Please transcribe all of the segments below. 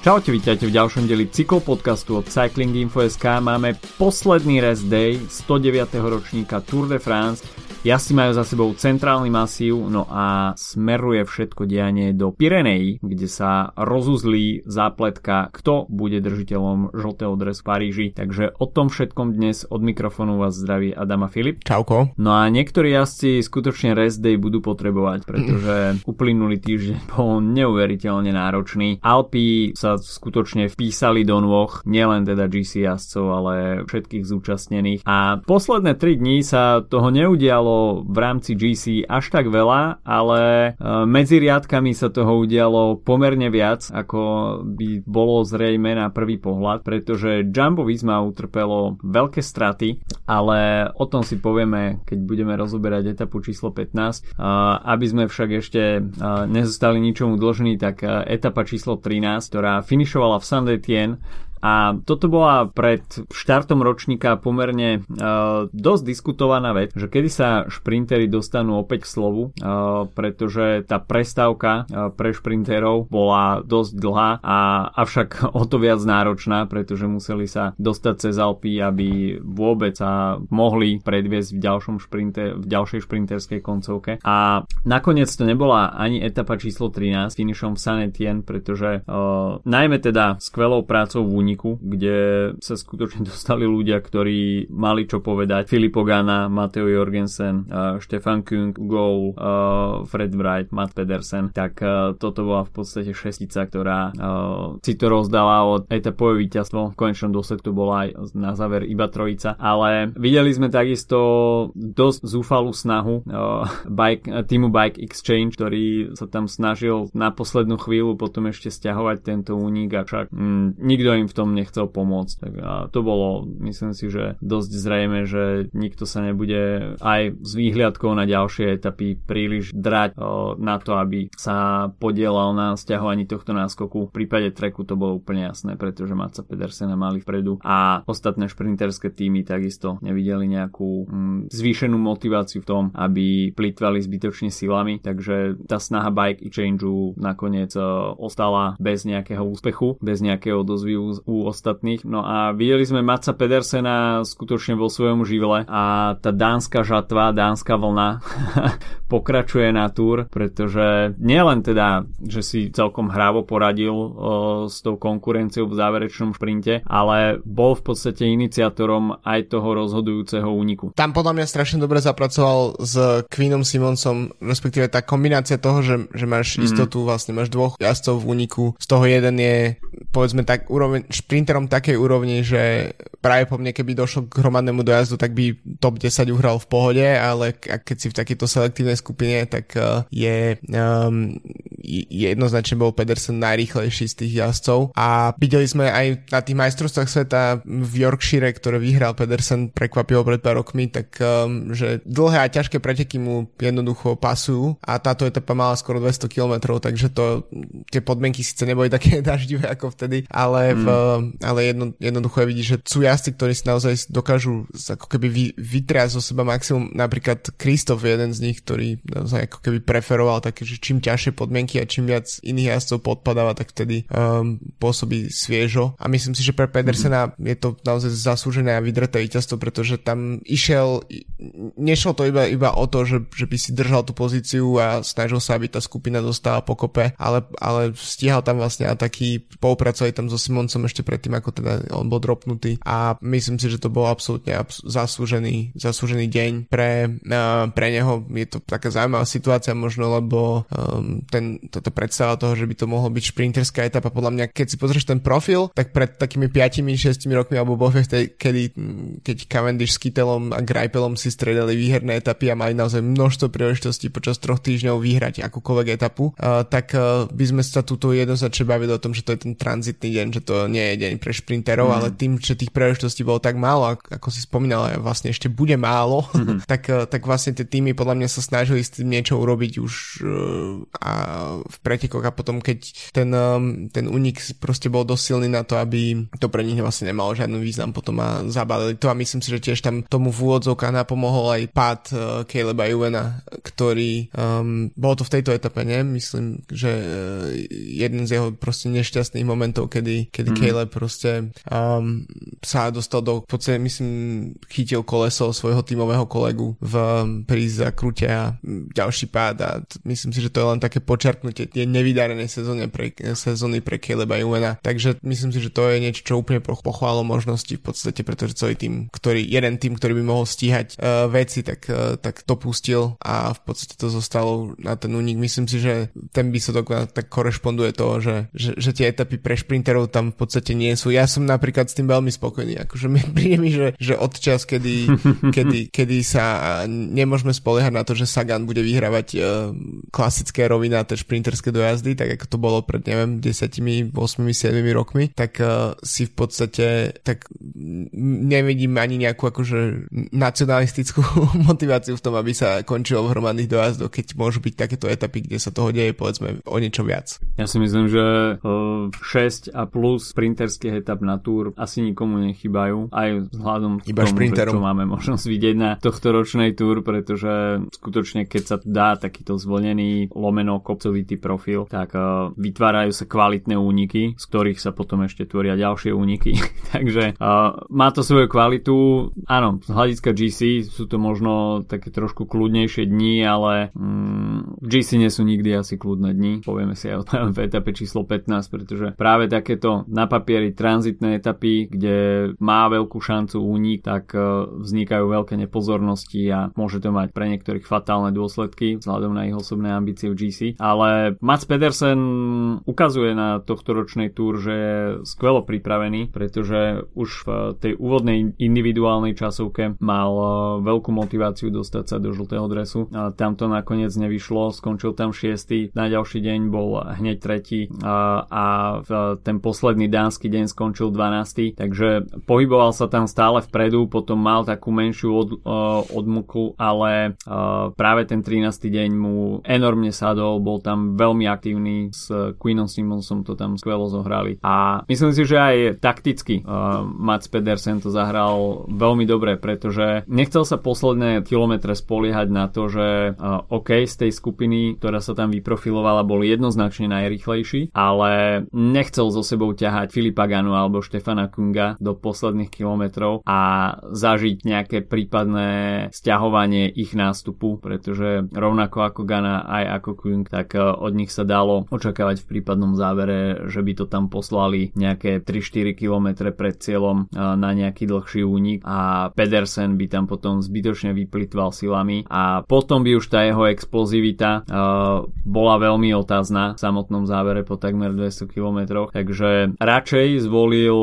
Čaute, vítajte v ďalšom deli cyklopodcastu od Cycling Info.sk. Máme posledný rest day 109. ročníka Tour de France Jazdci majú za sebou centrálny masív, no a smeruje všetko dianie do Pirenejí, kde sa rozuzlí zápletka, kto bude držiteľom žltého dresu v Paríži. Takže o tom všetkom dnes od mikrofónu vás zdraví Adama Filip. Čauko. No a niektorí jazdci skutočne rest day budú potrebovať, pretože uplynulý týždeň bol neuveriteľne náročný. Alpy sa skutočne vpísali do nôh, nielen teda GC jazdcov, ale všetkých zúčastnených. A posledné 3 dní sa toho neudialo udialo v rámci GC až tak veľa, ale e, medzi riadkami sa toho udialo pomerne viac, ako by bolo zrejme na prvý pohľad, pretože Jumbo Visma utrpelo veľké straty, ale o tom si povieme, keď budeme rozoberať etapu číslo 15. E, aby sme však ešte e, nezostali ničomu dlžní, tak etapa číslo 13, ktorá finišovala v Saint Etienne, a toto bola pred štartom ročníka pomerne uh, dosť diskutovaná vec, že kedy sa šprintery dostanú opäť k slovu, uh, pretože tá prestávka uh, pre šprinterov bola dosť dlhá a avšak o to viac náročná, pretože museli sa dostať cez Alpy, aby vôbec sa mohli predviesť v ďalšom šprinte, v ďalšej šprinterskej koncovke. A nakoniec to nebola ani etapa číslo 13 finišom v San Etienne, pretože uh, najmä teda skvelou prácou v úniku, kde sa skutočne dostali ľudia, ktorí mali čo povedať. Filippo Gana, Mateo Jorgensen, Stefan Kung, Goal, Fred Wright, Matt Pedersen. Tak uh, toto bola v podstate šestica, ktorá uh, si to rozdala od etapové víťazstvo. V konečnom dôsledku bola aj na záver iba trojica. Ale videli sme takisto dosť zúfalú snahu uh, bike, týmu Bike Exchange, ktorý sa tam snažil na poslednú chvíľu potom ešte stiahovať tento únik a však mm, nikto im v tom nechcel pomôcť. Tak a to bolo, myslím si, že dosť zrejme, že nikto sa nebude aj s výhľadkou na ďalšie etapy príliš drať o, na to, aby sa podielal na stiahovaní tohto náskoku. V prípade treku to bolo úplne jasné, pretože Maca Pedersena mali vpredu a ostatné šprinterské týmy takisto nevideli nejakú mm, zvýšenú motiváciu v tom, aby plýtvali zbytočne silami, takže tá snaha bike i changeu nakoniec ostala bez nejakého úspechu, bez nejakého dozviu u ostatných. No a videli sme Maca Pedersena skutočne vo svojom živle a tá dánska žatva, dánska vlna pokračuje na túr, pretože nielen teda, že si celkom hrávo poradil o, s tou konkurenciou v záverečnom šprinte, ale bol v podstate iniciátorom aj toho rozhodujúceho úniku. Tam podľa mňa strašne dobre zapracoval s Queenom Simonsom, respektíve tá kombinácia toho, že, že máš mm. istotu, vlastne máš dvoch jazdcov v úniku, z toho jeden je povedzme tak úroveň, šprinterom takej úrovni, že práve po mne, keby došlo k hromadnému dojazdu, tak by top 10 uhral v pohode, ale keď si v takejto selektívnej skupine, tak uh, je um, jednoznačne bol Pedersen najrýchlejší z tých jazdcov a videli sme aj na tých majstrovstvách sveta v Yorkshire, ktoré vyhral Pedersen prekvapilo pred pár rokmi, tak um, že dlhé a ťažké preteky mu jednoducho pasujú a táto etapa mala skoro 200 km, takže to tie podmienky síce neboli také daždivé ako vtedy, ale v, mm. Ale jedno, jednoducho je vidieť, že sú jazdci, ktorí si naozaj dokážu ako keby vy, vytriať zo seba maximum. Napríklad Kristof je jeden z nich, ktorý naozaj ako keby preferoval také, že čím ťažšie podmienky a čím viac iných jazdcov podpadáva, tak vtedy um, pôsobí sviežo. A myslím si, že pre Pedersena mm. je to naozaj zaslúžené a vydreté víťazstvo, pretože tam išiel, nešlo to iba, iba o to, že, že by si držal tú pozíciu a snažil sa, aby tá skupina dostala pokope, ale, ale stíhal tam vlastne a taký spolupracovali tam so Simoncom ešte predtým, ako teda on bol dropnutý a myslím si, že to bol absolútne abs- zaslúžený, zaslúžený deň pre, uh, pre neho. Je to taká zaujímavá situácia možno, lebo um, ten, toto predstava toho, že by to mohlo byť šprinterská etapa, podľa mňa, keď si pozrieš ten profil, tak pred takými 5-6 rokmi alebo bohe, kedy keď Cavendish s Kittelom a Greipelom si stredali výherné etapy a mali naozaj množstvo príležitostí počas troch týždňov vyhrať akúkoľvek etapu, uh, tak uh, by sme sa túto jednoznačne bavili o tom, že to je ten tranzitný deň, že to nie je deň pre šprinterov, mm. ale tým, že tých príležitostí bolo tak málo, ako si spomínal, vlastne ešte bude málo, mm-hmm. tak, tak vlastne tie týmy podľa mňa sa snažili s tým niečo urobiť už a v pretekoch a potom keď ten, ten unik proste bol dosť silný na to, aby to pre nich vlastne nemalo žiadny význam potom a zabalili to a myslím si, že tiež tam tomu v úvodzovkách napomohol aj pád uh, Caleba Juvena, ktorý um, bolo to v tejto etape, nie? Myslím, že uh, jeden z jeho proste nešťastných momentov, kedy, kedy mm. Caleb proste um, sa dostal do, v podstate myslím, chytil koleso svojho tímového kolegu v um, pri zakrute a ďalší pád a t- myslím si, že to je len také počarknutie tie nevydarené sezóny pre, sezóny pre Caleba Juvena. Takže myslím si, že to je niečo, čo úplne pochválo možnosti v podstate, pretože celý tým, ktorý, jeden tým, ktorý by mohol stíhať uh, veci, tak, uh, tak to pustil a v podstate to zostalo na ten únik. Myslím si, že ten výsledok tak korešponduje toho, že, že, že tie etapy pre šprinterov tam v podstate nie sú. Ja som napríklad s tým veľmi spokojný. Akože mi príde mi, že, že od čas, kedy, kedy, kedy sa nemôžeme spoliehať na to, že Sagan bude vyhrávať uh, klasické rovinaté šprinterské dojazdy, tak ako to bolo pred, neviem, 10, 8, 7 rokmi, tak uh, si v podstate tak nevidím ani nejakú akože nacionalistickú motiváciu v tom, aby sa končilo v hromadných dojazdoch, keď môžu byť takéto etapy, kde sa toho deje povedzme o niečo viac. Ja si myslím, že uh, 6 a plus sprinterských etap na túr asi nikomu nechybajú, aj vzhľadom Iba tomu, čo máme možnosť vidieť na tohto ročnej túr, pretože skutočne keď sa dá takýto zvolený lomeno kopcovitý profil, tak uh, vytvárajú sa kvalitné úniky, z ktorých sa potom ešte tvoria ďalšie úniky. Takže uh, má to svoju kvalitu. Áno, z hľadiska GC sú to možno také trošku kľudnejšie dni, ale mm, GC nie sú nikdy asi kľudné dni. Povieme si aj o v etape číslo 15, pretože práve takéto na papieri tranzitné etapy, kde má veľkú šancu únik, tak uh, vznikajú veľké nepozornosti a môže to mať pre niektorých fatálne dôsledky vzhľadom na ich osobné ambície v GC. Ale Mats Pedersen ukazuje na tohto ročnej túr, že je skvelo pripravený, pretože už v tej úvodnej individuálnej časovke mal e, veľkú motiváciu dostať sa do žltého dresu. A tam to nakoniec nevyšlo, skončil tam 6. Na ďalší deň bol hneď tretí a, a ten posledný dánsky deň skončil 12. Takže pohyboval sa tam stále vpredu, potom mal takú menšiu od, uh, odmuku, ale uh, práve ten 13. deň mu enormne sadol, bol tam veľmi aktívny s Queenom Simonsom to tam skvelo zohrali. A myslím si, že aj takticky uh, Mats Pedersen to zahral veľmi dobre, pretože nechcel sa posledné kilometre spoliehať na to, že uh, OK, z tej skupiny, ktorá sa tam vyprofilovala, bol jednoznačne najrychlejší, ale nechcel so sebou ťahať Filipa Ganu alebo Štefana Kunga do posledných kilometrov a zažiť nejaké prípadné stiahovanie ich nástupu, pretože rovnako ako Gana aj ako Kung, tak uh, od nich sa dalo očakávať v prípadnom závere, že by to tam poslali nejaké 3-4 km pred cieľom na nejaký dlhší únik a Pedersen by tam potom zbytočne vyplitval silami a potom by už tá jeho explozivita bola veľmi otázna v samotnom závere po takmer 200 km, takže radšej zvolil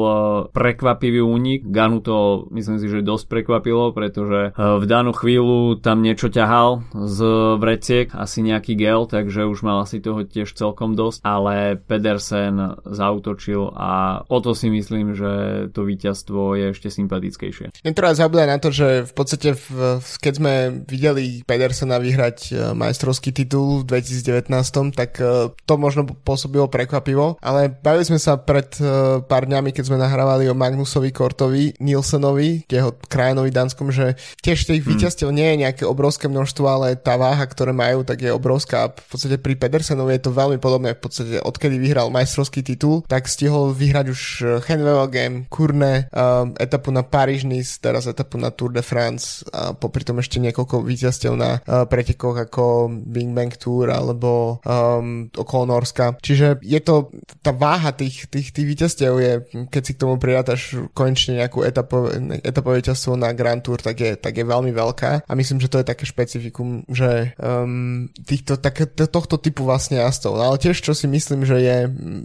prekvapivý únik. Ganu to myslím si, že dosť prekvapilo, pretože v danú chvíľu tam niečo ťahal z vreciek, asi nejaký gel, takže už mal asi toho tiež celkom dosť, ale Pedersen zautočil a o to si myslím, že to víťazstvo je ešte sympatickejšie. Netreba zabúdať na to, že v podstate v, keď sme videli Pedersena vyhrať e, majstrovský titul v 2019, tak e, to možno pôsobilo prekvapivo, ale bavili sme sa pred e, pár dňami, keď sme nahrávali o Magnusovi Kortovi, Nielsenovi, jeho krajinovi Danskom, že tiež tých hmm. víťazstiev nie je nejaké obrovské množstvo, ale tá váha, ktoré majú, tak je obrovská. V podstate pri Pedersenovi je to veľmi podobné. V podstate odkedy vyhral majstrovský titul, tak stihol vyhrať už Henvel Game, Kurne, um, etapu na Paríž Nice, teraz etapu na Tour de France a popri tom ešte niekoľko víťazstiev na uh, pretekoch ako Bing Bang Tour alebo um, okolo Norska. Čiže je to, tá váha tých, tých, tých víťazstiev je, keď si k tomu prirátaš konečne nejakú etapo, etapové víťazstvo na Grand Tour, tak je, tak je veľmi veľká a myslím, že to je také špecifikum, že um, týchto, také, tohto typu vlastne jazdcov. No, ale tiež, čo si myslím, že je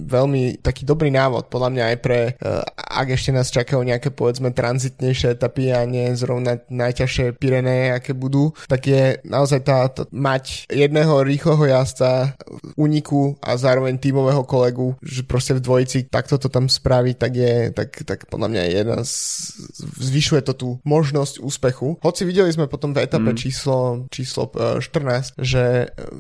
veľmi taký dobrý návod, podľa mňa aj pre, uh, ak ešte nás čakajú nejaké povedzme tranzitnejšie etapy a nie zrovna najťažšie Pireneje, aké budú, tak je naozaj tá, tá mať jedného rýchleho jazdca úniku a zároveň tímového kolegu, že proste v dvojici takto to tam spraviť, tak je, tak, tak podľa mňa jedna z, zvyšuje to tú možnosť úspechu. Hoci videli sme potom v etape mm. číslo, číslo 14, e, že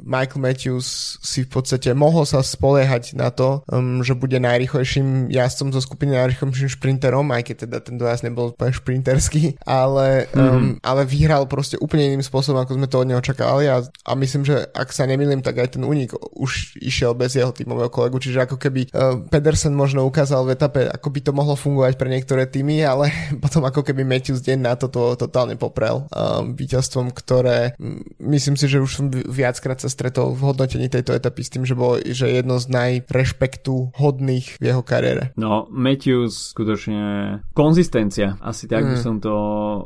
Michael Matthews si v podstate mohol sa spoliehať na to, um, že bude najrychlejším jazdcom zo skupiny, najrychlejším šprinterom, aj keď teda ten dojazd nebol úplne šprinterský, ale, um, ale vyhral proste úplne iným spôsobom, ako sme to od neho čakali a, a myslím, že ak sa nemýlim, tak aj ten únik už išiel bez jeho tímového kolegu, čiže ako keby uh, Pedersen možno ukázal v etape, ako by to mohlo fungovať pre niektoré týmy, ale potom ako keby Matthews deň na to, to totálne poprel um, víťazstvom, ktoré myslím si, že už som viackrát sa stretol v hodnotení tejto etapy s tým, že bolo že jedno z najrešpektu hodných v jeho kariére. No, Matthews skutočne konzistencia, asi tak mm. by som to uh,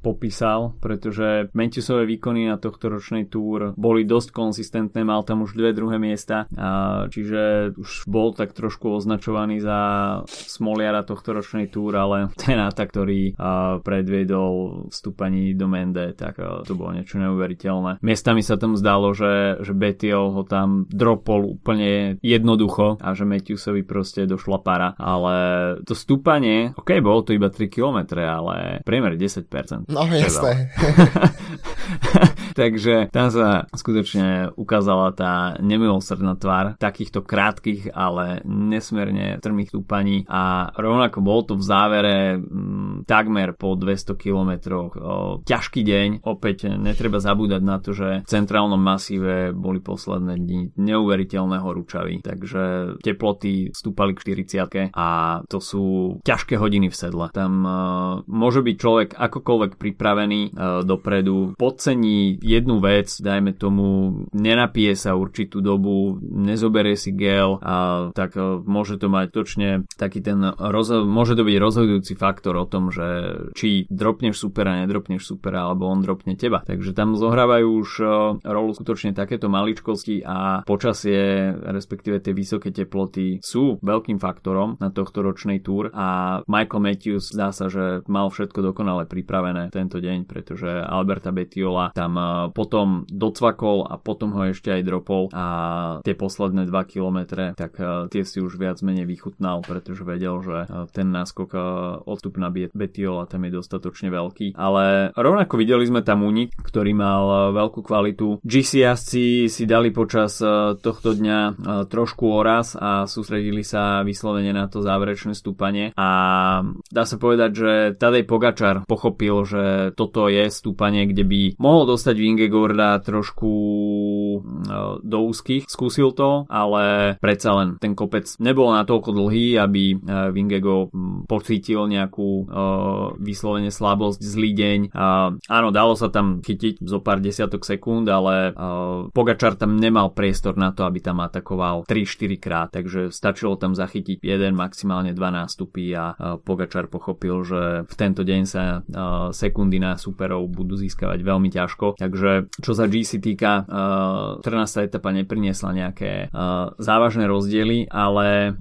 popísal, pretože Matthewsové výkony na tohto ročnej túr boli dosť konzistentné, mal tam už dve druhé miesta, uh, čiže už bol tak trošku označovaný za smoliara tohto ročnej túr, ale ten atak, ktorý uh, predviedol vstúpaní do Mende, tak uh, to bolo niečo neuveriteľné. Miestami sa tam zdalo, že, že Betiol ho tam dropol úplne jednoducho a že Matthewsovi proste došla para, ale to stúpanie, ok, bolo to iba 3 km, ale priemer 10%. No jasné. Takže tam sa skutočne ukázala tá nemilosrdná tvár takýchto krátkých, ale nesmierne trmých stúpaní a rovnako bol to v závere m, mm, takmer po 200 km ťažký deň. Opäť netreba zabúdať na to, že v centrálnom masíve boli posledné dni neuveriteľné horúčavy, takže teploty stúpali k 40 a to sú ťažké hodiny v sedle. Tam uh, môže byť človek akokoľvek pripravený uh, dopredu, podcení jednu vec, dajme tomu, nenapije sa určitú dobu, nezoberie si gel, a tak uh, môže to mať točne taký ten rozho- môže to byť rozhodujúci faktor o tom, že či dropneš supera, nedropneš supera, alebo on dropne teba. Takže tam zohrávajú už rolu skutočne takéto maličkosti a počasie, respektíve tie vysoké teploty sú veľkým faktorom na tohto ročnej túr. A Michael Matthews zdá sa, že mal všetko dokonale pripravené tento deň, pretože Alberta Betiola tam potom docvakol a potom ho ešte aj dropol. A tie posledné 2 kilometre, tak tie si už viac menej vychutnal, pretože vedel, že ten náskok odstup na Betiola tam je dostatočne veľký. Ale rovnako videli sme tam únik, ktorý mal veľkú kvalitu. GC si dali počas e, tohto dňa e, trošku oraz a sústredili sa vyslovene na to záverečné stúpanie a dá sa povedať, že Tadej Pogačar pochopil, že toto je stúpanie, kde by mohol dostať Vingegorda trošku e, do úzkých. Skúsil to, ale predsa len ten kopec nebol natoľko dlhý, aby Vingego pocítil nejakú uh, vyslovene slabosť, zlý deň. Áno, dalo sa tam chytiť zo pár desiatok sekúnd, ale uh, Pogačar tam nemal priestor na to, aby tam atakoval 3-4 krát, takže stačilo tam zachytiť jeden, maximálne dva nástupy a Pogačar pochopil, že v tento deň sa sekundy na superov budú získavať veľmi ťažko. Takže čo sa GC týka, uh, 14. etapa nepriniesla nejaké závažné rozdiely, ale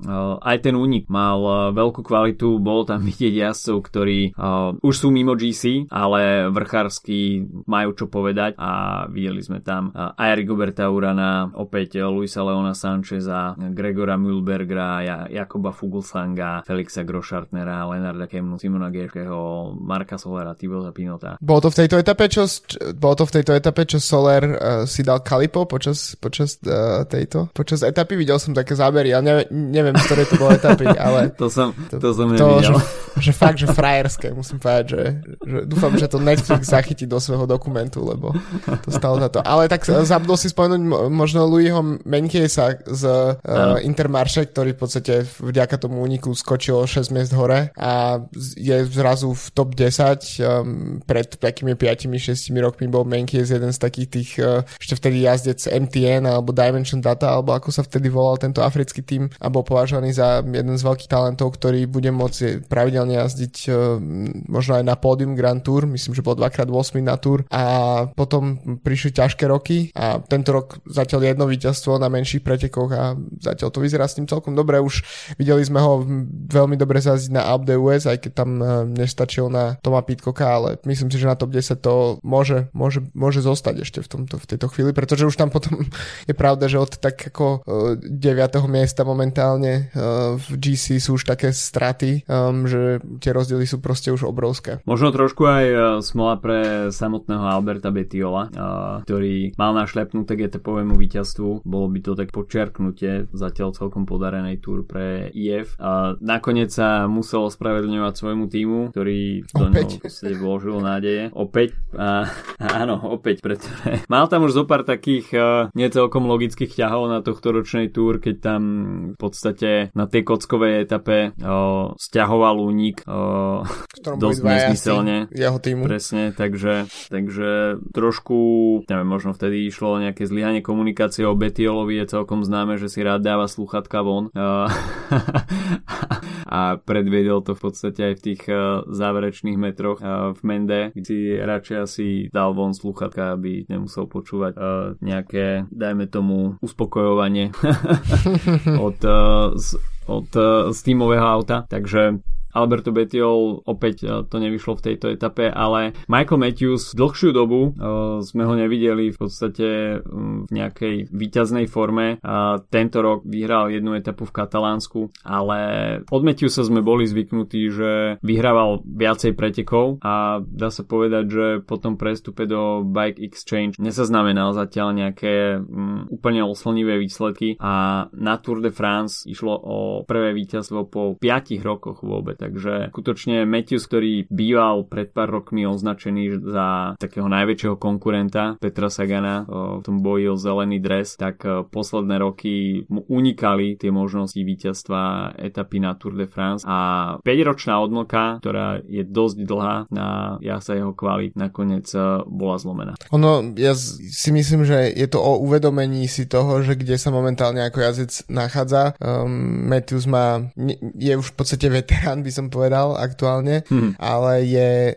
aj ten únik mal uh, veľkú kvalitu, bol tam vidieť jazdcov, ktorí uh, už sú mimo GC, ale vrchársky majú čo povedať. A videli sme tam uh, aj Rigoberta Urana, opäť Luisa Leona Sancheza, Gregora Mühlbergera, ja, Jakoba Fuglsanga, Felixa Groschartnera, Leonarda Kemnu, Simona Geškeho, Marka Solera, Tibota Pinota. Bolo to v tejto etape, čo, bolo to v tejto etape, čo Soler uh, si dal Kalipo počas, počas uh, tejto, počas etapy, videl som také zábery, ale neviem, neviem z to bolo etapy, ale... to som, to, to som. To, že, že fakt, že frajerské, musím povedať, že, že dúfam, že to Netflix zachytí do svojho dokumentu, lebo to stalo za to. Ale tak zabudol si spomenúť možno Louisho Menkiesa z uh, Intermarše, ktorý v podstate vďaka tomu úniku skočil 6 miest hore a je zrazu v top 10. Um, pred takými 5-6 rokmi bol Menkies jeden z takých tých, uh, ešte vtedy jazdec MTN alebo Dimension Data, alebo ako sa vtedy volal tento africký tým a bol považovaný za jeden z veľkých talentov, ktorý bude môcť pravidelne jazdiť uh, možno aj na pódium Grand Tour, myslím, že bol dvakrát 8 na Tour a potom prišli ťažké roky a tento rok zatiaľ jedno víťazstvo na menších pretekoch a zatiaľ to vyzerá s tým celkom dobre. Už videli sme ho veľmi dobre zazdiť na Alpe US, aj keď tam nestačil na Toma Pitcocka, ale myslím si, že na top 10 to môže, môže, môže zostať ešte v, tomto, v tejto chvíli, pretože už tam potom je pravda, že od tak ako 9. miesta momentálne v GC sú už také straty, um, že tie rozdiely sú proste už obrovské. Možno trošku aj uh, smola pre samotného Alberta Betiola, uh, ktorý mal našlepnuté GTpovému víťazstvu. Bolo by to tak počiarknutie zatiaľ celkom podarenej túr pre IF. A nakoniec sa musel ospravedlňovať svojmu týmu, ktorý do neho vložil nádeje. Opäť, a, áno, opäť, pretože mal tam už zo pár takých uh, necelkom logických ťahov na tohto ročnej túr, keď tam v podstate na tej kockovej etape uh, stiahoval únik uh, dosť nezmyselne. Jeho týmu. Presne, takže, takže trošku, neviem, možno vtedy išlo o nejaké zlyhanie komunikácie o Betiolovi je celkom známe, že si rád dáva sluchatka von uh, a predviedol to v podstate aj v tých uh, záverečných metroch uh, v Mende, kde si radšej asi dal von sluchatka, aby nemusel počúvať uh, nejaké, dajme tomu, uspokojovanie od uh, z, od Steamového auta, takže Alberto Betiol opäť e, to nevyšlo v tejto etape, ale Michael Matthews dlhšiu dobu uh, sme ho nevideli v podstate v nejakej výťaznej forme. Uh, tento rok vyhral jednu etapu v Katalánsku, ale od Matthewsa sme boli zvyknutí, že vyhrával viacej pretekov a dá sa povedať, že po tom prestupe do Bike Exchange nezaznamenal zatiaľ nejaké um, úplne oslnivé výsledky a na Tour de France išlo o prvé víťazstvo po 5 rokoch vôbec Takže skutočne Matthews, ktorý býval pred pár rokmi označený za takého najväčšieho konkurenta Petra Sagana v tom boji o zelený dres, tak posledné roky mu unikali tie možnosti víťazstva etapy na Tour de France a 5-ročná odmlka, ktorá je dosť dlhá na jasa jeho kvalit, nakoniec bola zlomená. Ono, ja si myslím, že je to o uvedomení si toho, že kde sa momentálne ako jazdec nachádza. Um, Matthews má, je už v podstate veterán, by som povedal aktuálne, hmm. ale je e,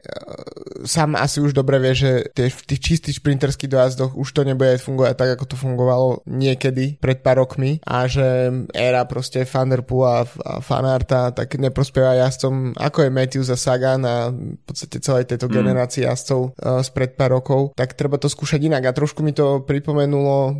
sám asi už dobre vie, že tie, v tých čistých šprinterských dojazdoch už to nebude fungovať tak, ako to fungovalo niekedy pred pár rokmi a že éra proste Fanderpoola a Fanarta tak neprospieva jazdcom ako je Matthews a Sagan a v podstate celej tejto hmm. generácii jazdcov uh, spred pár rokov, tak treba to skúšať inak a trošku mi to pripomenulo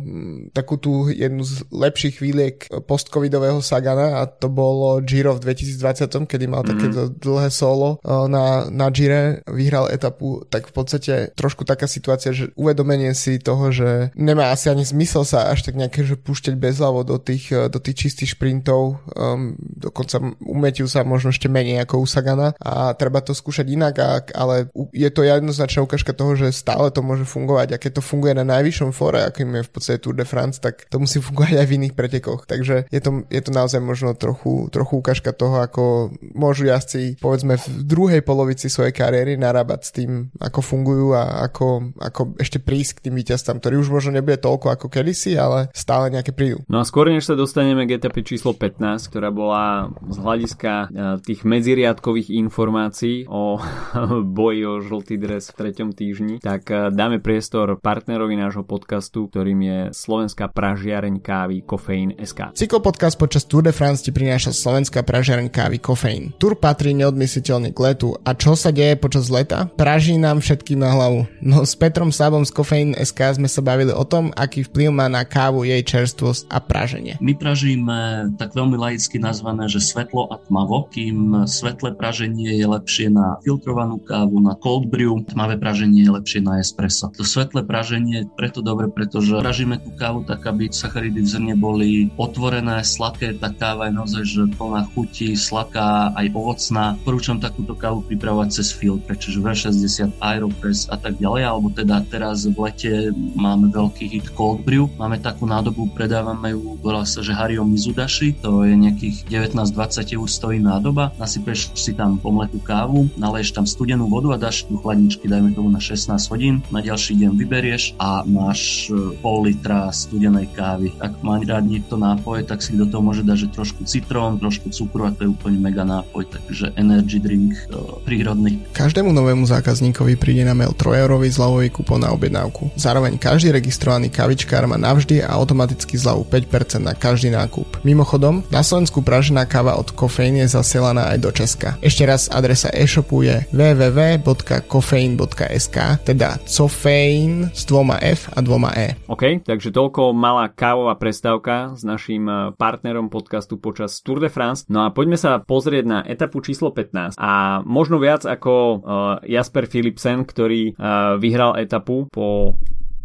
takú tú jednu z lepších chvíliek post-covidového Sagana a to bolo Giro v 2020, kedy mal takéto mm. dlhé solo na, na Gire, vyhral etapu, tak v podstate trošku taká situácia, že uvedomenie si toho, že nemá asi ani zmysel sa až tak nejaké, že púšťať bezľavo do tých, e, do tých čistých šprintov, um, dokonca umetiu sa možno ešte menej ako u Sagana a treba to skúšať inak, a, ale je to jednoznačná ukážka toho, že stále to môže fungovať a keď to funguje na najvyššom fóre, akým je v podstate Tour de France, tak to musí fungovať aj v iných pretekoch. Takže je to, je to naozaj možno trochu, trochu ukážka toho, ako môžu jazdci povedzme v druhej polovici svojej kariéry narábať s tým, ako fungujú a ako, ako ešte prísť k tým víťazstvám, ktorý už možno nebude toľko ako kedysi, ale stále nejaké prídu. No a skôr než sa dostaneme k etape číslo 15, ktorá bola z hľadiska e, tých medziriadkových informácií o boji o žltý dres v treťom týždni, tak e, dáme priestor partnerovi nášho podcastu, ktorým je Slovenská pražiareň kávy Kofeín SK. Cyklopodcast počas Tour de France ti prináša Slovenská pražiareň kávy Kofeín. Tour patrí neodmysliteľne k letu. A čo sa deje počas leta? Praží nám všetkým na hlavu. No s Petrom Sabom z Kofeín SK sme sa bavili o tom, aký vplyv má na kávu jej čerstvosť a praženie. My pražíme tak veľmi laicky nazvané, že svetlo a tmavo, kým svetlé praženie je lepšie na filtrovanú kávu, na cold brew, tmavé praženie je lepšie na espresso. To svetlé praženie je preto dobre, pretože pražíme tú kávu tak, aby sacharidy v zrne boli otvorené, sladké, tá káva je naozaj že plná chuti, sladká, aj ovocná znamená, porúčam takúto kávu pripravovať cez filtre, čiže V60, Aeropress a tak ďalej, alebo teda teraz v lete máme veľký hit Cold Brew, máme takú nádobu, predávame ju, volá sa, že Hario Mizudashi, to je nejakých 19-20 eur stojí nádoba, nasypeš si tam pomletú kávu, naleješ tam studenú vodu a dáš do chladničky, dajme tomu na 16 hodín, na ďalší deň vyberieš a máš e, pol litra studenej kávy. Ak má rád niekto nápoj, tak si do toho môže dať, že trošku citrón, trošku cukru a to je úplne mega nápoj nápoj, takže energy drink uh, prírodný. Každému novému zákazníkovi príde na mail 3 eurový zľavový kupón na objednávku. Zároveň každý registrovaný kavičkár má navždy a automaticky zľavu 5% na každý nákup. Mimochodom, na Slovensku pražená káva od Kofeín je zasielaná aj do Česka. Ešte raz adresa e-shopu je www.kofein.sk teda cofein s dvoma F a dvoma E. OK, takže toľko malá kávová prestávka s našim eh, partnerom podcastu počas Tour de France. No a poďme sa pozrieť na etapu číslo 15 a možno viac ako uh, Jasper Philipsen, ktorý uh, vyhral etapu po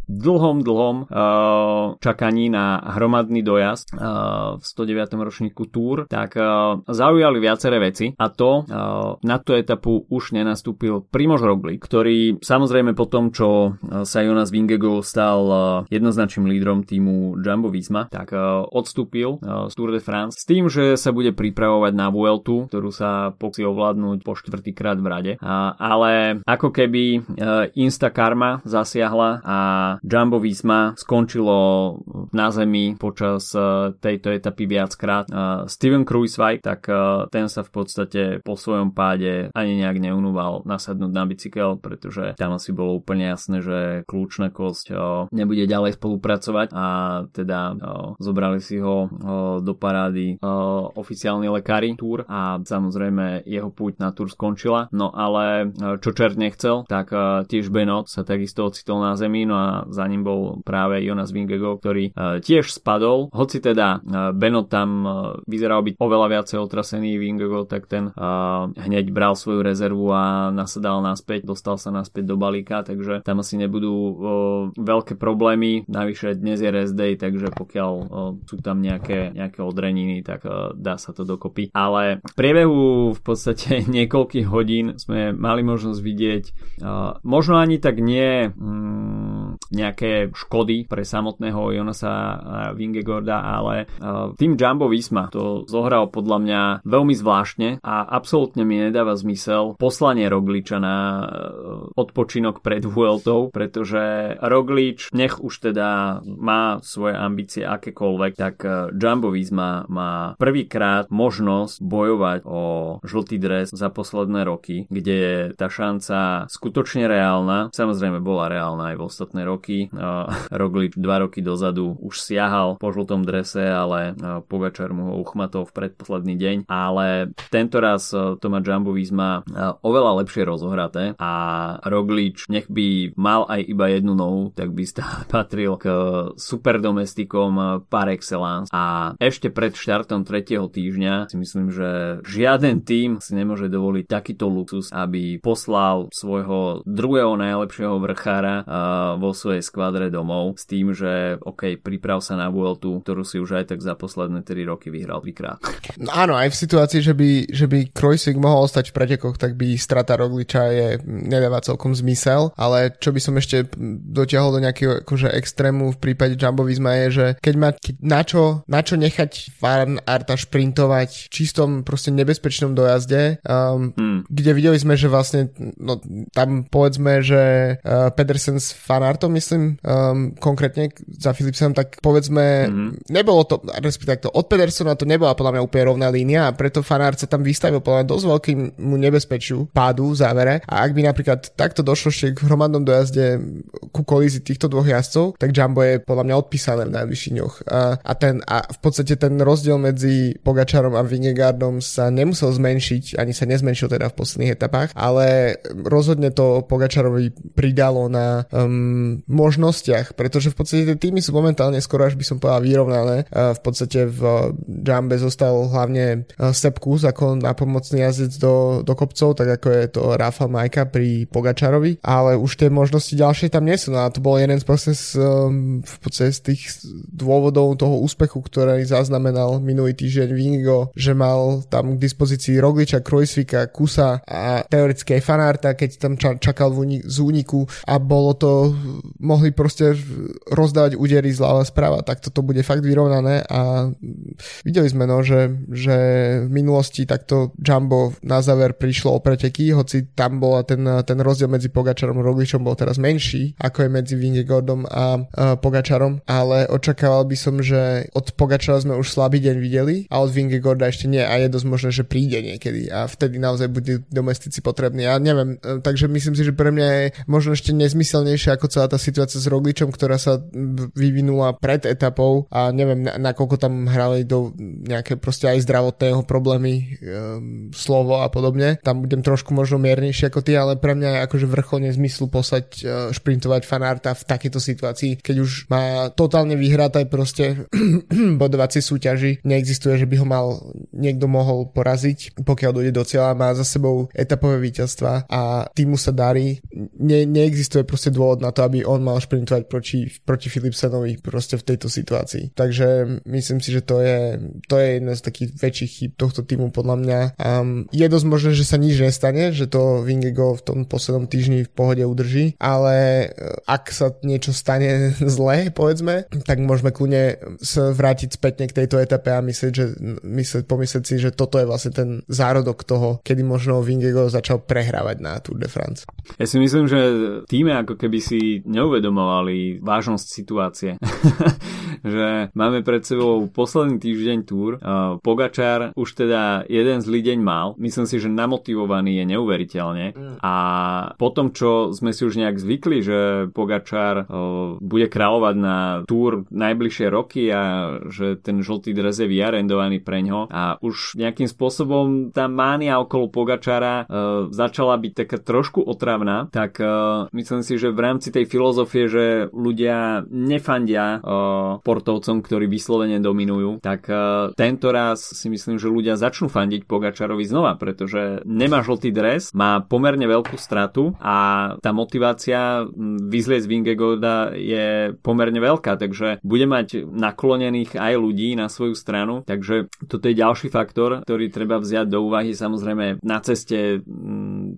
dlhom, dlhom uh, čakaní na hromadný dojazd uh, v 109. ročníku Tour, tak uh, zaujali viaceré veci a to uh, na tú etapu už nenastúpil Primož Roglic, ktorý samozrejme po tom, čo sa Jonas Vingego stal uh, jednoznačným lídrom týmu Jumbo Visma, tak uh, odstúpil uh, z Tour de France s tým, že sa bude pripravovať na Vueltu, ktorú sa pokusí ovládnuť po štvrtýkrát v rade. Uh, ale ako keby uh, Insta Karma zasiahla a Jumbo Visma skončilo na zemi počas e, tejto etapy viackrát. E, Steven Kruiswijk, tak e, ten sa v podstate po svojom páde ani nejak neunúval nasadnúť na bicykel, pretože tam asi bolo úplne jasné, že kľúčna kosť nebude ďalej spolupracovať a teda zobrali si ho do parády oficiálni lekári Tour a samozrejme jeho púť na Tour skončila. No ale čo čert nechcel, tak tiež Benot sa takisto ocitol na zemi, no a za ním bol práve Jonas Vingego, ktorý uh, tiež spadol. Hoci teda uh, Beno tam uh, vyzeral byť oveľa viacej otrasený Vingego, tak ten hneď bral svoju rezervu a nasadal naspäť, dostal sa naspäť do balíka, takže tam asi nebudú veľké problémy. Navyše dnes je rest day, takže pokiaľ sú tam nejaké, nejaké odreniny, tak dá sa to dokopy. Ale v priebehu v podstate niekoľkých hodín sme mali možnosť vidieť možno ani tak nie um, nejaké škody pre samotného Jonasa Vingegorda, ale tým Jumbo Visma to zohral podľa mňa veľmi zvláštne a absolútne mi nedáva zmysel poslanie Rogliča na e, odpočinok pred Vueltou, pretože Roglič nech už teda má svoje ambície akékoľvek, tak e, Jumbo Visma má prvýkrát možnosť bojovať o žltý dres za posledné roky, kde je tá šanca skutočne reálna. Samozrejme bola reálna aj v ostatné roky, roky. Roglič dva roky dozadu už siahal po žltom drese, ale Pogačar mu ho uchmatol v predposledný deň. Ale tento raz to má Jumbo Visma oveľa lepšie rozohraté a Roglič nech by mal aj iba jednu nohu, tak by stále patril k super domestikom par excellence. A ešte pred štartom tretieho týždňa si myslím, že žiaden tým si nemôže dovoliť takýto luxus, aby poslal svojho druhého najlepšieho vrchára vo svojej skvadre domov s tým, že OK, priprav sa na Vueltu, ktorú si už aj tak za posledné 3 roky vyhral dvakrát. No áno, aj v situácii, že by, že by Krojsik mohol ostať v pretekoch, tak by strata Rogliča je, nedáva celkom zmysel, ale čo by som ešte dotiahol do nejakého akože extrému v prípade Jumbo Visma je, že keď má keď na, čo, na čo nechať Van Arta šprintovať v čistom proste nebezpečnom dojazde, um, hmm. kde videli sme, že vlastne no, tam povedzme, že uh, Pedersen s Van Artom myslím um, konkrétne za Philipsom, tak povedzme, mm-hmm. nebolo to, respektíve to od Pedersona to nebola podľa mňa úplne rovná línia a preto fanár sa tam vystavil podľa mňa dosť veľkému nebezpečiu pádu v závere a ak by napríklad takto došlo ešte k hromadnom dojazde ku kolízi týchto dvoch jazdcov, tak Jumbo je podľa mňa odpísané v najbližších dňoch. A, a, ten, a v podstate ten rozdiel medzi Pogačarom a Vingegardom sa nemusel zmenšiť, ani sa nezmenšil teda v posledných etapách, ale rozhodne to Pogačarovi pridalo na um, možnostiach, pretože v podstate tie týmy sú momentálne skoro až by som povedal vyrovnané. V podstate v Jambe zostal hlavne Sepp Kus ako napomocný jazdec do, do kopcov, tak ako je to Rafa Majka pri Pogačarovi, ale už tie možnosti ďalšie tam nie sú. No a to bol jeden z, z, um, v podstate z tých dôvodov toho úspechu, ktorý zaznamenal minulý týždeň Vingo, že mal tam k dispozícii Rogliča, Krojsvika, Kusa a teoreticky aj Fanarta, keď tam čakal z úniku a bolo to mohli proste rozdávať údery zľava správa, tak toto bude fakt vyrovnané a videli sme no, že, že v minulosti takto Jumbo na záver prišlo o preteky, hoci tam bola ten, ten rozdiel medzi Pogačarom a Rogličom bol teraz menší, ako je medzi Vingegordom a, a Pogačarom, ale očakával by som, že od Pogačara sme už slabý deň videli a od Vingegorda ešte nie a je dosť možné, že príde niekedy a vtedy naozaj bude domestici potrební. Ja neviem, takže myslím si, že pre mňa je možno ešte nezmyselnejšie ako celá tá situácia s Rogličom, ktorá sa vyvinula pred etapou a neviem, nakoľko tam hrali do nejaké proste aj zdravotného problémy um, slovo a podobne. Tam budem trošku možno miernejšie ako ty, ale pre mňa je akože vrcholne zmyslu posať uh, šprintovať fanárta v takejto situácii, keď už má totálne vyhraté proste bodovacie súťaži. Neexistuje, že by ho mal niekto mohol poraziť, pokiaľ dojde do cieľa, má za sebou etapové víťazstva a týmu sa darí. Ne, neexistuje proste dôvod na to, aby on mal šprintovať proti, proti Philipsenovi proste v tejto situácii. Takže myslím si, že to je, to je jedna z takých väčších chyb tohto týmu podľa mňa. Um, je dosť možné, že sa nič nestane, že to Vingego v tom poslednom týždni v pohode udrží, ale e, ak sa niečo stane zle, povedzme, tak môžeme kľudne sa vrátiť spätne k tejto etape a myslieť, že, myslieť, pomyslieť si, že toto je vlastne ten zárodok toho, kedy možno Vingego začal prehrávať na Tour de France. Ja si myslím, že týme ako keby si neuvedomovali vážnosť situácie. že máme pred sebou posledný týždeň túr. Pogačár už teda jeden zlý deň mal. Myslím si, že namotivovaný je neuveriteľne. Mm. A potom, čo sme si už nejak zvykli, že Pogačár bude kráľovať na túr najbližšie roky a že ten žltý dres je vyarendovaný pre ňo a už nejakým spôsobom tá mánia okolo Pogačara začala byť taká trošku otravná, tak myslím si, že v rámci tej filozofie, že ľudia nefandia športovcom, ktorí vyslovene dominujú, tak uh, tento raz si myslím, že ľudia začnú fandiť Pogačarovi znova, pretože nemá žltý dres, má pomerne veľkú stratu a tá motivácia vyzlieť z Vingegolda je pomerne veľká, takže bude mať naklonených aj ľudí na svoju stranu, takže toto je ďalší faktor, ktorý treba vziať do úvahy. Samozrejme na ceste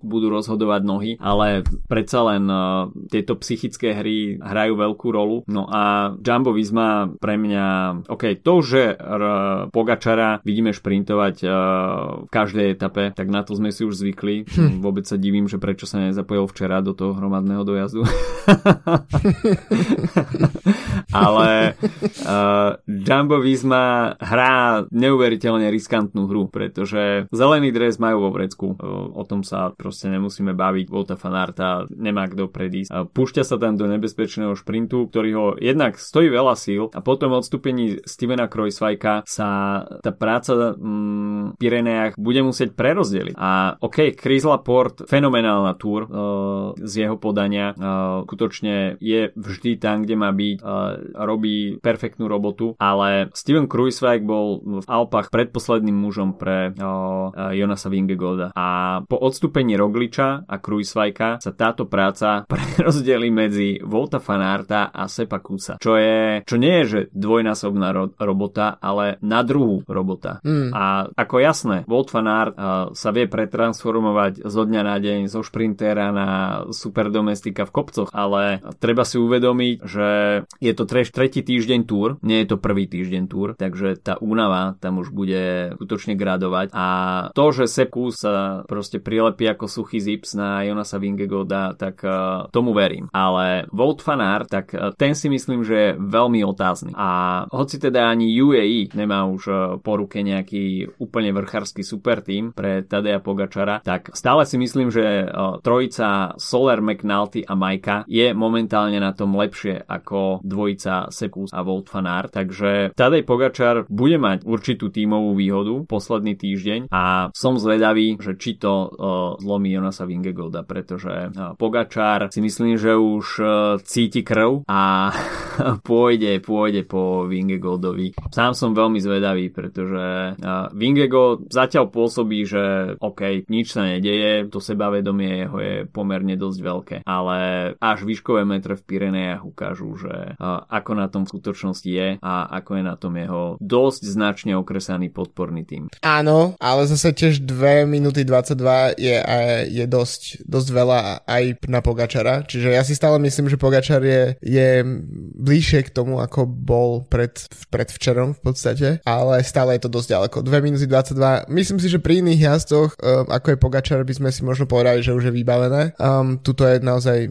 budú rozhodovať nohy, ale predsa len uh, tieto psychické hry hrajú veľkú rolu. No a Jumbo Visma pre mňa, OK, to, že R- Pogačara vidíme šprintovať uh, v každej etape, tak na to sme si už zvykli. Hm. Vôbec sa divím, že prečo sa nezapojil včera do toho hromadného dojazdu. Ale uh, Jumbo Visma hrá neuveriteľne riskantnú hru, pretože zelený dres majú vo vrecku. Uh, o tom sa proste nemusíme baviť. Volta Fanarta nemá kto predísť. Uh, púšťa sa tam do nebezpečného šprintu, ktorý ho jednak stojí veľa síl a potom odstúpení Stevena Krojsvajka sa tá práca mm, v Pirenejach bude musieť prerozdeliť. A OK, Chris Laporte, fenomenálna túr uh, z jeho podania, uh, skutočne je vždy tam, kde má byť, uh, robí perfektnú robotu, ale Steven Krujsvajk bol v Alpách predposledným mužom pre uh, Jonasa Vingegolda. A po odstúpení Rogliča a Krujsvajka sa táto práca prerozdeli medzi Volta Fanarta a Sepa Kusa, čo je, čo nie je že dvojnásobná ro- robota, ale na druhú robota. Mm. A ako jasné, Volt van Aert uh, sa vie pretransformovať zo dňa na deň zo šprintera na superdomestika v kopcoch, ale treba si uvedomiť, že je to treš, tretí týždeň túr, nie je to prvý týždeň túr, takže tá únava tam už bude skutočne gradovať a to, že Sepku sa proste prilepí ako suchý zips na Jonasa Vingegoda, tak uh, tomu verím. Ale Volt van Aert, tak uh, ten si myslím, že je veľmi otázny. A hoci teda ani UAE nemá už e, po ruke nejaký úplne vrchársky super tým pre Tadeja Pogačara, tak stále si myslím, že e, trojica Soler, McNulty a Majka je momentálne na tom lepšie ako dvojica Sepkus a Volt Fanár, takže Tadej Pogačar bude mať určitú tímovú výhodu posledný týždeň a som zvedavý, že či to zlomí Jonasa Vingegolda, pretože Pogačar si myslím, že už uh, cíti krv a pôjde, pôjde po Vingegoldovi. Sám som veľmi zvedavý, pretože Vingego zatiaľ pôsobí, že OK, nič sa nedeje, to sebavedomie jeho je pomerne dosť veľké, ale až výškové metre v Pirenejach ukážu, že ako na tom v skutočnosti je a ako je na tom jeho dosť značne okresaný podporný tým. Áno, ale zase tiež 2 minúty 22 je, je dosť, dosť veľa aj na Pogačara, čiže ja si stále myslím, že Pogačar je, je bližšie k tomu, ako bol pred, pred včerom v podstate, ale stále je to dosť ďaleko. 2 minúty 22. Myslím si, že pri iných jazdoch, um, ako je Pogačar, by sme si možno povedali, že už je vybavené. Um, tuto je naozaj,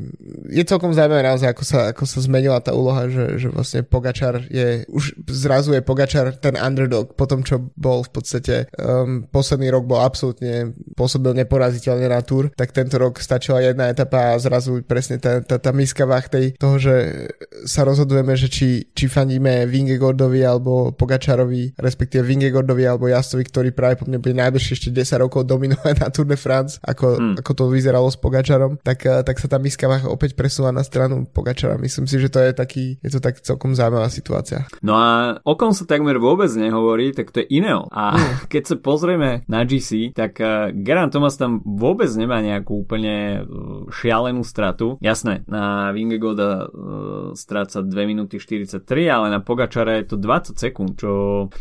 je celkom zaujímavé naozaj, ako sa, ako sa zmenila tá úloha, že, že vlastne Pogačar je, už zrazu je Pogačar ten underdog po tom, čo bol v podstate um, posledný rok bol absolútne pôsobil neporaziteľne na túr, tak tento rok stačila jedna etapa a zrazu presne tá, tá, tá miska vach tej, toho, že sa rozhodujeme, že či, či fandíme Vingegordovi alebo Pogačarovi, respektíve Vingegordovi alebo Jastovi, ktorý práve po mne bude najbližšie ešte 10 rokov dominovať na Tour de France, ako, hmm. ako to vyzeralo s Pogačarom, tak, eh, tak sa tá miska vach opäť presúva na stranu Pogačara. Myslím si, že to je taký, je to tak celkom zaujímavá situácia. No a o kom sa takmer vôbec nehovorí, tak to je Ineo. A hmm. keď sa pozrieme na GC, tak uh, Geraint Thomas tam vôbec nemá nejakú úplne uh, šialenú stratu. Jasné, na Vingegaarda uh, stráca 2 minúty 43, ale na Pogačara je to 20 sekúnd, čo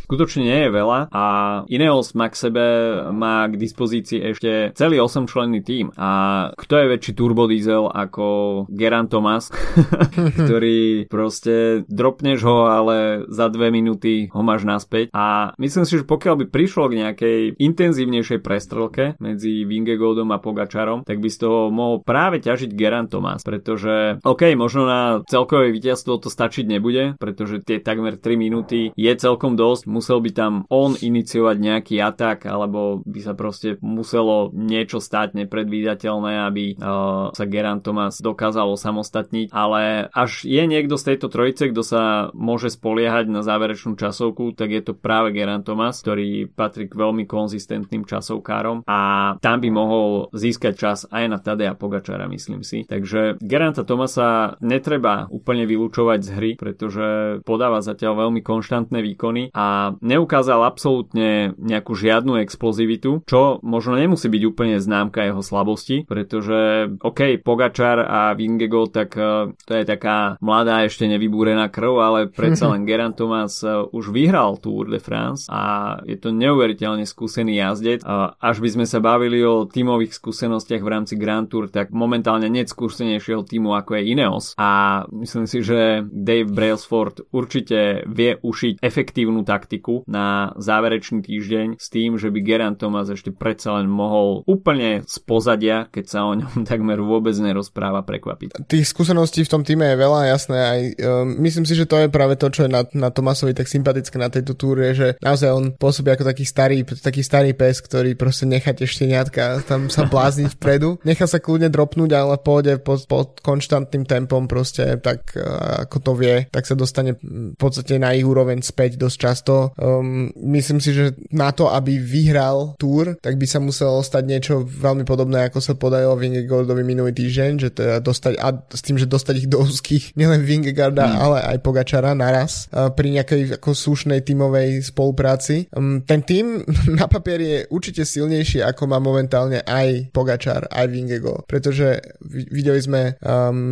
skutočne nie je veľa. A Ineos má k sebe má k dispozícii ešte celý 8 členný tým a kto je väčší turbodiesel ako Geraint Thomas, ktorý proste dropneš ho, ale za 2 minúty ho máš naspäť. A myslím si, že pokiaľ by prišlo k nejakej intenzívnejšej prestrelke medzi Vingegaardom a Pogačarom, tak by z toho mohol práve ťažiť Geraint Thomas, pretože OK, možno na celkové víťazstvo to stačiť nebude, pretože tie takmer 3 minúty je celkom dosť, musel by tam on iniciovať nejaký atak, alebo by sa proste muselo niečo stať nepredvídateľné, aby uh, sa Geraint Thomas dokázal osamostatniť, ale až je niekto z tejto trojice, kto sa môže spoliehať na záverečnú časovku, tak je to práve Geraint Thomas, ktorý patrí k veľmi konzistentným časovkárom a tam by mohol získať čas aj na Tadea Pogačara, myslím si. Takže Geranta Tomasa netreba úplne vylúčovať z hry, pretože podáva zatiaľ veľmi konštantné výkony a neukázal absolútne nejakú žiadnu explozivitu, čo možno nemusí byť úplne známka jeho slabosti, pretože OK, Pogačar a Vingego, tak uh, to je taká mladá, ešte nevybúrená krv, ale predsa len Gerant Thomas uh, už vyhral Tour de France a je to neuveriteľne skúsený jazdec. Uh, až by sme sa bavili o tímových skúsenostiach v rámci Grand Tour, tak momentálne nie skúsenejšieho týmu ako je Ineos a myslím si, že Dave Brailsford určite vie ušiť efektívnu taktiku na záverečný týždeň s tým, že by Gerant Thomas ešte predsa len mohol úplne z pozadia, keď sa o ňom takmer vôbec nerozpráva prekvapiť. Tých skúseností v tom týme je veľa, jasné. Aj, um, myslím si, že to je práve to, čo je na, na Tomasovi tak sympatické na tejto túre, že naozaj on pôsobí ako taký starý, taký starý pes, ktorý proste nechá tie šteniatka tam sa blázniť vpredu. Nechá sa kľudne dropnúť, ale pôjde pod, pod konštantným tempom proste tak uh, ako to vie, tak sa dostane v podstate na ich úroveň späť dosť často. Um, myslím si, že na to, aby vyhral túr, tak by sa muselo stať niečo veľmi podobné, ako sa podarilo Vingegaardovi minulý týždeň, že teda dostať, a s tým, že dostať ich do úzkých nielen Vingegaarda, mm. ale aj Pogačara naraz uh, pri nejakej ako slušnej tímovej spolupráci. Um, ten tým na papier je určite silnejší, ako má momentálne aj Pogačar, aj Vingego, pretože videli sme um,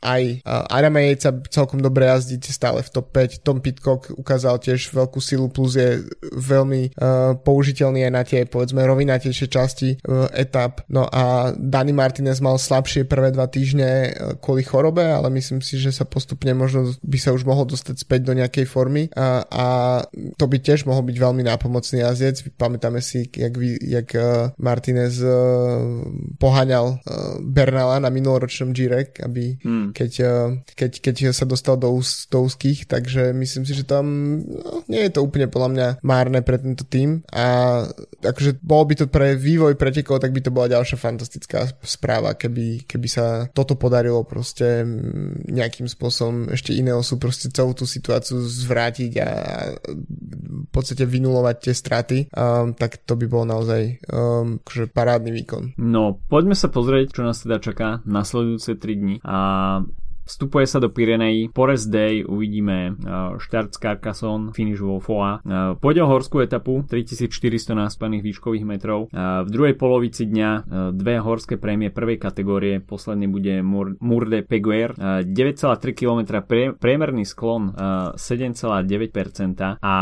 aj Adam sa celkom dobre jazdiť stále v top 5. Tom Pitcock ukázal tiež veľkú silu plus je veľmi uh, použiteľný aj na tie povedzme rovinatejšie časti uh, etap. No a Dani Martinez mal slabšie prvé dva týždne uh, kvôli chorobe, ale myslím si, že sa postupne možno by sa už mohol dostať späť do nejakej formy a, a to by tiež mohol byť veľmi nápomocný jazdec. Pamätáme si, jak, jak uh, Martinez uh, poháňal uh, Bernala na minuloročnom Girek, aby hmm. keď, uh, keď, keď sa dostal do, úz, do úzkých, takže myslím si, že tam no, nie je to úplne podľa mňa márne pre tento tým a akože bol by to pre vývoj pretekov, tak by to bola ďalšia fantastická správa, keby, keby sa toto podarilo proste nejakým spôsobom ešte iného sú proste celú tú situáciu zvrátiť a v podstate vynulovať tie straty, um, tak to by bol naozaj um, akože parádny výkon. No, poďme sa pozrieť, čo nás teda čaká nasledujúce 3 dni a vstupuje sa do Pyrenejí, po day uvidíme štart z Carcassonne, finish vo Foa. Pôjde o horskú etapu, 3400 náspaných výškových metrov. V druhej polovici dňa dve horské prémie prvej kategórie, posledný bude Mur de Peguer, 9,3 km priemerný sklon 7,9% a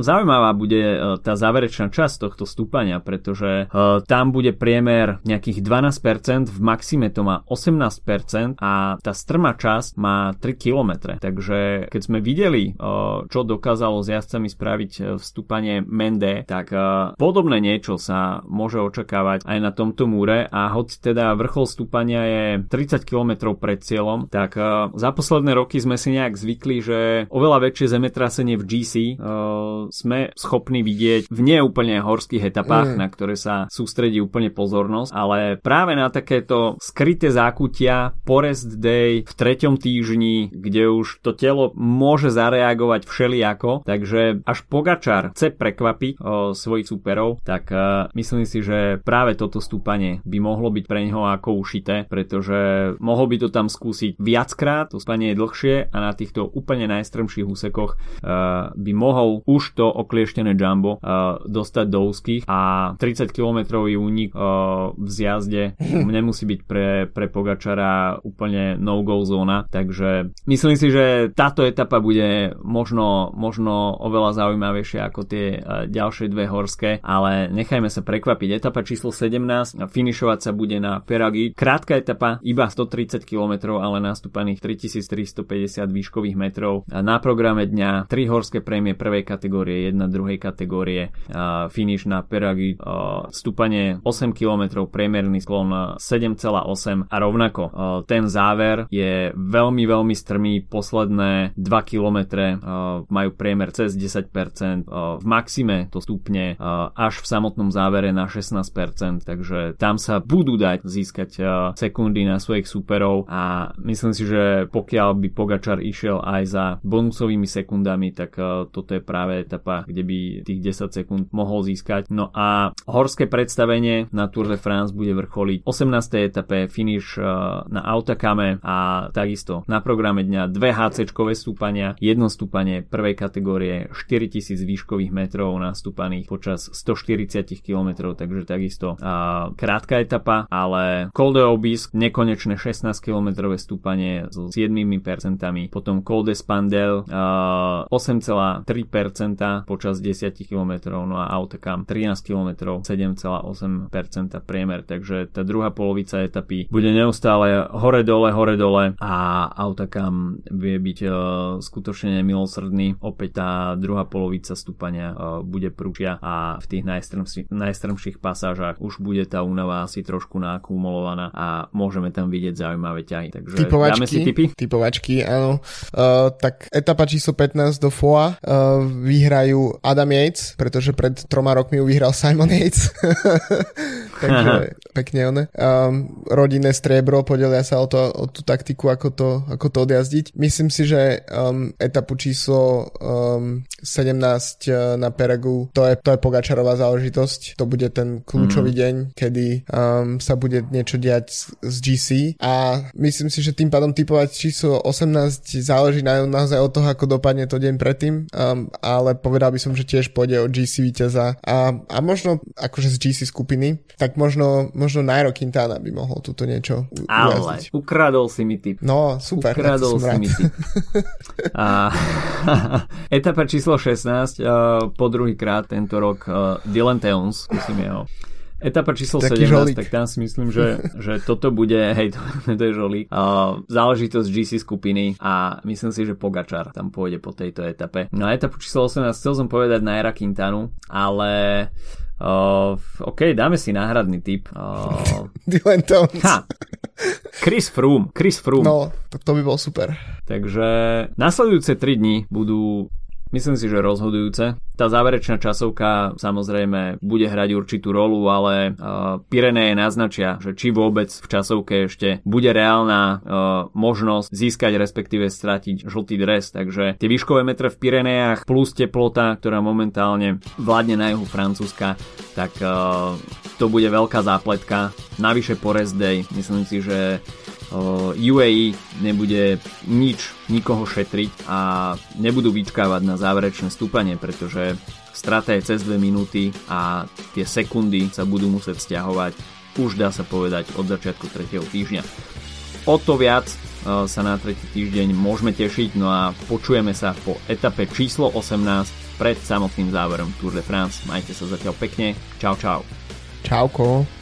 zaujímavá bude tá záverečná časť tohto stúpania, pretože tam bude priemer nejakých 12%, v maxime to má 18% a tá strmá časť má 3 km. Takže keď sme videli, čo dokázalo s jazdcami spraviť e, vstúpanie Mende, tak e, podobné niečo sa môže očakávať aj na tomto múre a hoci teda vrchol stúpania je 30 km pred cieľom, tak za posledné roky sme si nejak zvykli, že oveľa väčšie zemetrasenie v GC sme schopní vidieť v neúplne horských etapách, mm. na ktoré sa sústredí úplne pozornosť, ale práve na takéto skryté zákutia po rest day v treťom týždni, kde už to telo môže zareagovať všelijako, takže až Pogačar chce prekvapiť o, svojich superov, tak uh, myslím si, že práve toto stúpanie by mohlo byť pre neho ako ušité, pretože mohol by to tam skúsiť viackrát, to stúpanie je dlhšie a na týchto úplne najstrmších úsekoch uh, by mohol už to oklieštené jumbo uh, dostať do úzkých a 30 km únik v zjazde nemusí byť pre, pre Pogačara úplne no-go zóna, takže myslím si, že táto etapa bude možno, možno oveľa zaujímavejšia ako tie e, ďalšie dve horské, ale nechajme sa prekvapiť. Etapa číslo 17, finišovať sa bude na Peragi. Krátka etapa, iba 130 km, ale nastúpaných 3350 výškových metrov. Na programe dňa 3 horské prémie prvej kategórie, 1 druhej kategórie, finish na Peragi, stúpanie 8 km, priemerný sklon 7,8 a rovnako ten záver je veľmi, veľmi strmý. Posledné 2 km majú priemer cez 10%, v maxime to stupne až v samotnom závere na 16%, takže tam sa budú dať získať sekundy na svojich superov a myslím si, že pokiaľ by Pogačar išiel aj za bonusovými sekundami, tak toto je práve etapa, kde by tých 10 sekúnd mohol získať. No a horské predstavenie na Tour de France bude vrcholiť 18. etape finish na Autakame a takisto na programe dňa dve HC-čkové stúpania, jedno stúpanie prvej kategórie 4000 výškových metrov nastúpaných počas 140 km, takže takisto a, krátka etapa, ale Col de Obis nekonečné 16 km stúpanie so 7%, potom Col de Spandel 8,3% počas 10 km, no a Autocam 13 km, 7,8% priemer, takže tá druhá polovica etapy bude neustále hore-dole, hore-dole a Autocam vie byť uh, skutočne nemilosrdný. Opäť tá druhá polovica stúpania uh, bude prúčia a v tých najstrmších, najstrmších pasážach už bude tá únava asi trošku nakumulovaná a môžeme tam vidieť zaujímavé ťahy. Takže typovačky, dáme si typy? Typovačky, áno. Uh, tak etapa číslo 15 do FOA uh, vyhrajú Adam Yates, pretože pred troma rokmi ju vyhral Simon Yates. Takže pekne one. Um, rodinné striebro, podelia sa o, to, o tú taktiku, ako to, ako to odjazdiť. Myslím si, že um, etapu číslo um, 17 uh, na Peregu, to je, to je Pogačarová záležitosť. To bude ten kľúčový mm. deň, kedy um, sa bude niečo diať z, z GC a myslím si, že tým pádom typovať číslo 18 záleží na, naozaj od toho, ako dopadne to deň predtým, um, ale povedal by som, že tiež pôjde o GC víťaza a, a možno akože z GC skupiny, tak možno, možno Nairo Quintana by mohol túto niečo u- Ale ujazdiť. ukradol si mi typ. No, super. Ukradol si rád. mi typ. A, etapa číslo 16, uh, po druhý krát tento rok uh, Dylan Teuns, skúsim jeho. Etapa číslo Taký 17, žolík. tak tam si myslím, že, že toto bude, hej, to, to je žolík, uh, záležitosť GC skupiny a myslím si, že Pogačar tam pôjde po tejto etape. No a etapu číslo 18 chcel som povedať na Era Quintanu, ale Uh, OK, dáme si náhradný typ. Uh, Dylan Tones. Ha. Chris Froome. Chris Froome. No, to, to by bol super. Takže nasledujúce 3 dni budú Myslím si, že rozhodujúce. Tá záverečná časovka samozrejme bude hrať určitú rolu, ale uh, Pireneje naznačia, že či vôbec v časovke ešte bude reálna uh, možnosť získať respektíve stratiť žltý dres. Takže tie výškové metre v Pirenejach plus teplota, ktorá momentálne vládne na juhu Francúzska, tak uh, to bude veľká zápletka. Navyše po rest day. Myslím si, že UAE nebude nič, nikoho šetriť a nebudú vyčkávať na záverečné stúpanie, pretože strata je cez 2 minúty a tie sekundy sa budú musieť stiahovať už dá sa povedať od začiatku 3. týždňa. O to viac sa na tretí týždeň môžeme tešiť, no a počujeme sa po etape číslo 18 pred samotným záverom Tour de France. Majte sa zatiaľ pekne. Čau, čau. Čauko.